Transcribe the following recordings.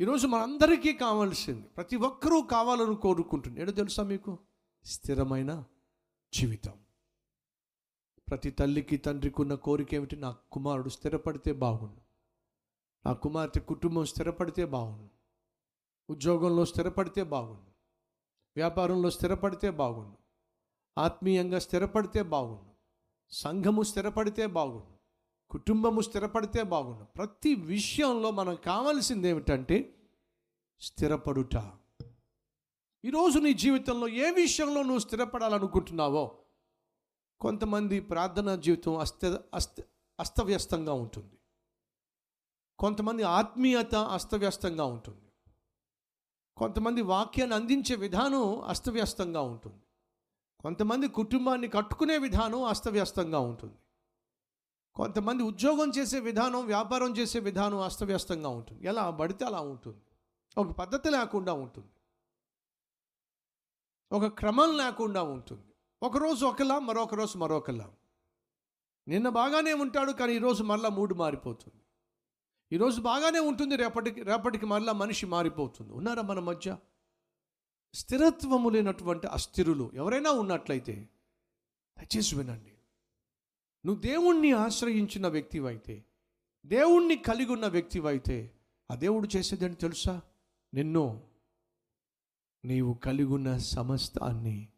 ఈరోజు మనందరికీ కావాల్సింది ప్రతి ఒక్కరూ కావాలని కోరుకుంటుంది ఏంటో తెలుసా మీకు? స్థిరమైన జీవితం. ప్రతి తల్లికి తండ్రికి ఉన్న కోరిక ఏమిటి? నా కుమారుడు స్థిరపడితే బాగుండు. నా కుమార్తె కుటుంబం స్థిరపడితే బాగుండు. ఉద్యోగంలో స్థిరపడితే బాగుండు. వ్యాపారంలో స్థిరపడితే బాగుండు. ఆత్మీయంగా స్థిరపడితే బాగుండు. సంఘము స్థిరపడితే బాగుండు. కుటుంబము స్థిరపడితే బాగుండు. ప్రతి విషయంలో మనం కావాల్సింది ఏమిటంటే స్థిరపడుట. ఈరోజు నీ జీవితంలో ఏ విషయంలో నువ్వు స్థిరపడాలనుకుంటున్నావో కొంతమంది ప్రార్థనా జీవితం అస్త అస్త అస్తవ్యస్తంగా ఉంటుంది. కొంతమంది ఆత్మీయత అస్తవ్యస్తంగా ఉంటుంది. కొంతమంది వాక్యాన్ని అందించే విధానం అస్తవ్యస్తంగా ఉంటుంది. కొంతమంది కుటుంబాన్ని కట్టుకునే విధానం అస్తవ్యస్తంగా ఉంటుంది. కొంతమంది ఉద్యోగం చేసే విధానం వ్యాపారం చేసే విధానం అస్తవ్యస్తంగా ఉంటుంది. ఎలా? పడితే అలా ఉంటుంది. ఒక పద్ధతి లేకుండా ఉంటుంది. ఒక క్రమం లేకుండా ఉంటుంది. ఒకరోజు ఒకలా మరొక రోజు మరొకలా. నిన్న బాగానే ఉంటాడు కానీ ఈరోజు మరలా మూడు మారిపోతుంది. ఈరోజు బాగానే ఉంటుంది రేపటికి రేపటికి మరలా మనిషి మారిపోతుంది. ఉన్నారా మన మధ్య? స్థిరత్వము లేనటువంటి అస్థిరులు ఎవరైనా ఉన్నట్లయితే దయచేసి వినండి. నువ్వు దేవుణ్ణి ఆశ్రయించిన వ్యక్తివైతే దేవుణ్ణి కలిగి ఉన్న వ్యక్తివైతే ఆ దేవుడు చేసేదని తెలుసా? నిన్ను నీవు కలిగి ఉన్న సమస్తాన్ని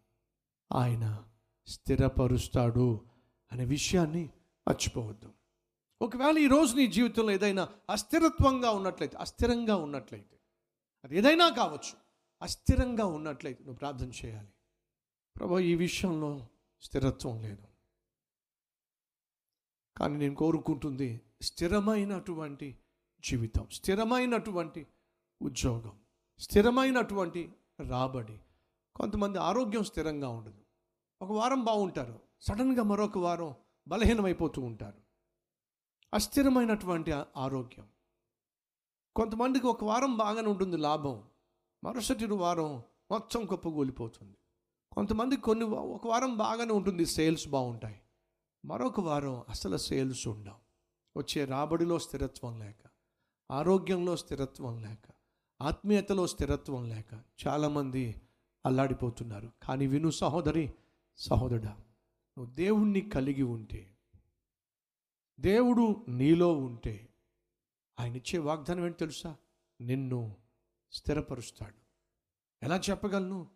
ఆయన స్థిరపరుస్తాడు అనే విషయాన్ని మర్చిపోవద్దు. ఒకవేళ ఈరోజు నీ జీవితంలో ఏదైనా అస్థిరత్వంగా ఉన్నట్లయితే అస్థిరంగా ఉన్నట్లయితే అది ఏదైనా కావచ్చు అస్థిరంగా ఉన్నట్లయితే నువ్వు ప్రార్థన చేయాలి. ప్రభా ఈ విషయంలో స్థిరత్వం లేదు. కానీ నేను కోరుకుంటుంది. స్థిరమైనటువంటి జీవితం స్థిరమైనటువంటి ఉద్యోగం స్థిరమైనటువంటి రాబడి. కొంతమంది ఆరోగ్యం స్థిరంగా ఉండదు. ఒక వారం బాగుంటారు. సడన్గా మరొక వారం బలహీనమైపోతూ ఉంటారు. అస్థిరమైనటువంటి ఆరోగ్యం. కొంతమందికి ఒక వారం బాగానే ఉంటుంది లాభం. మరుసటి వారం మొత్తం కుప్పగూలిపోతుంది కొంతమంది కొన్ని ఒక వారం బాగానే ఉంటుంది సేల్స్ బాగుంటాయి. మరొక వారం అసలు సేల్స్ ఉండవు. వచ్చే రాబడిలో స్థిరత్వం లేక ఆరోగ్యంలో స్థిరత్వం లేక ఆత్మీయతలో స్థిరత్వం లేక చాలామంది అల్లాడిపోతున్నారు. కానీ విను సహోదరి సహోదరుడా నువ్వు దేవుణ్ణి కలిగి ఉంటే దేవుడు నీలో ఉంటే ఆయన ఇచ్చే వాగ్దానం ఏంటి తెలుసా? నిన్ను స్థిరపరుస్తాడు. ఎలా చెప్పగలను?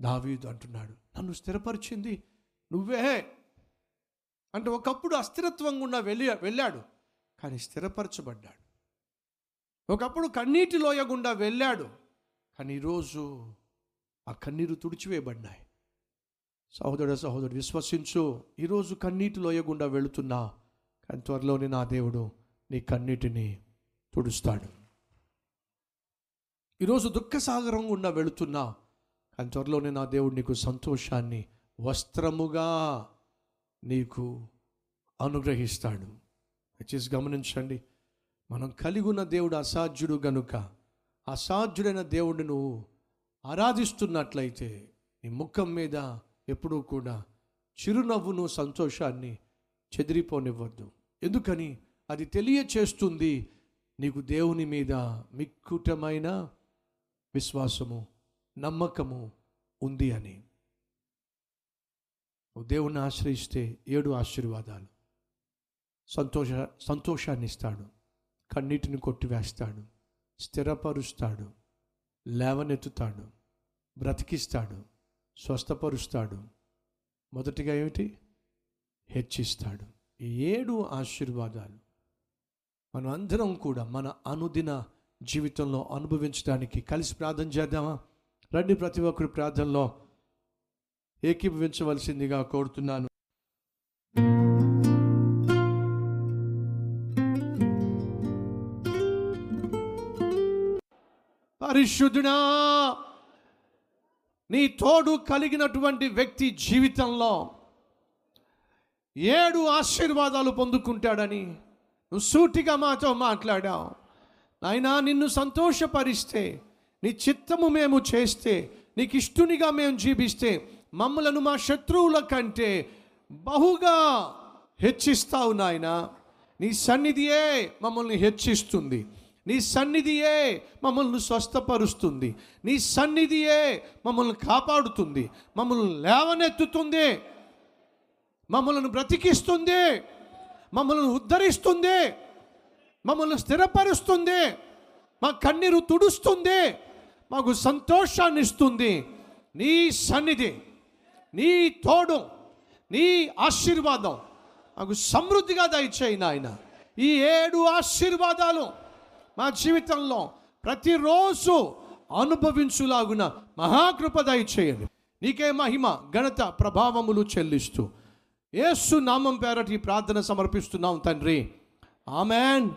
దావీదు అంటున్నాడు నన్ను స్థిరపరిచింది నువ్వే. అంటే ఒకప్పుడు అస్థిరత్వం గుండా వెళ్ళి వెళ్ళాడు కానీ స్థిరపరచబడ్డాడు. ఒకప్పుడు కన్నీటి లోయ గుండా వెళ్ళాడు కానీ ఈరోజు ఆ కన్నీరు తుడిచివేయబడ్డాయి. సహోదరుడు సహోదరుడు విశ్వసించు ఈరోజు కన్నీటి లోయ గుండా వెళుతున్నా కానీ త్వరలోనే నా దేవుడు నీ కన్నీటిని తుడుస్తాడు. ఈరోజు దుఃఖసాగరం గుండా వెళుతున్నా కానీ త్వరలోనే నా దేవుడు నీకు సంతోషాన్ని వస్త్రముగా నీకు అనుగ్రహిస్తాడు. దయచేసి గమనించండి. మనం కలిగున్న దేవుడు అసాధ్యుడు గనుక అసాధ్యుడైన దేవుడు నువ్వు ఆరాధిస్తున్నట్లయితే నీ ముఖం మీద ఎప్పుడూ కూడా చిరునవ్వును సంతోషాన్ని చెదిరిపోనివ్వద్దు. ఎందుకని? అది తెలియచేస్తుంది నీకు దేవుని మీద మిక్కుటమైన విశ్వాసము నమ్మకము ఉంది అని. నువ్వు దేవుణ్ణి ఆశ్రయిస్తే ఏడు ఆశీర్వాదాలు. సంతోష సంతోషాన్ని ఇస్తాడు కన్నీటిని కొట్టివేస్తాడు. స్థిరపరుస్తాడు. లేవనెత్తుతాడు. బ్రతికిస్తాడు. స్వస్థపరుస్తాడు. మొదటిగా ఏమిటి? హెచ్చిస్తాడు. ఏడు ఆశీర్వాదాలు మనం అందరం కూడా మన అనుదిన జీవితంలో అనుభవించడానికి కలిసి ప్రార్థన చేద్దామా? రండి ప్రతి ఒక్కరు ప్రార్థనలో ఏకీభవించవలసిందిగా కోరుతున్నాను. పరిశుద్ధుడా నీ తోడు కలిగినటువంటి వ్యక్తి జీవితంలో ఏడు ఆశీర్వాదాలు పొందుకుంటాడని నువ్వు సూటిగా మాతో మాట్లాడావు. నాయనా నిన్ను సంతోషపరిస్తే నీ చిత్తము మేము చేస్తే నీకు ఇష్టునిగా మేము జీవిస్తే మమ్మలను మా శత్రువుల కంటే బహుగా హెచ్చిస్తావు నాయన నీ సన్నిధియే మమ్మల్ని హెచ్చిస్తుంది. నీ సన్నిధియే మమ్మల్ని స్వస్థపరుస్తుంది. నీ సన్నిధియే మమ్మల్ని కాపాడుతుంది. మమ్మల్ని లేవనెత్తుతుంది. మమ్మల్ని బ్రతికిస్తుంది. మమ్మల్ని ఉద్ధరిస్తుంది. మమ్మల్ని స్థిరపరుస్తుంది. మా కన్నీరు తుడుస్తుంది. మాకు సంతోషాన్ని ఇస్తుంది నీ సన్నిధి. నీ తోడు నీ ఆశీర్వాదం నాకు సమృద్ధిగా దయచేయి నాయన. ఈ ఏడు ఆశీర్వాదాలు మా జీవితంలో ప్రతిరోజు అనుభవించులాగున మహాకృప దయచేయండి. నీకే మహిమ ఘనత ప్రభావములు చెల్లిస్తూ. ఏసు నామం పేరటి ప్రార్థన సమర్పిస్తున్నాం తండ్రి. ఆమెన్.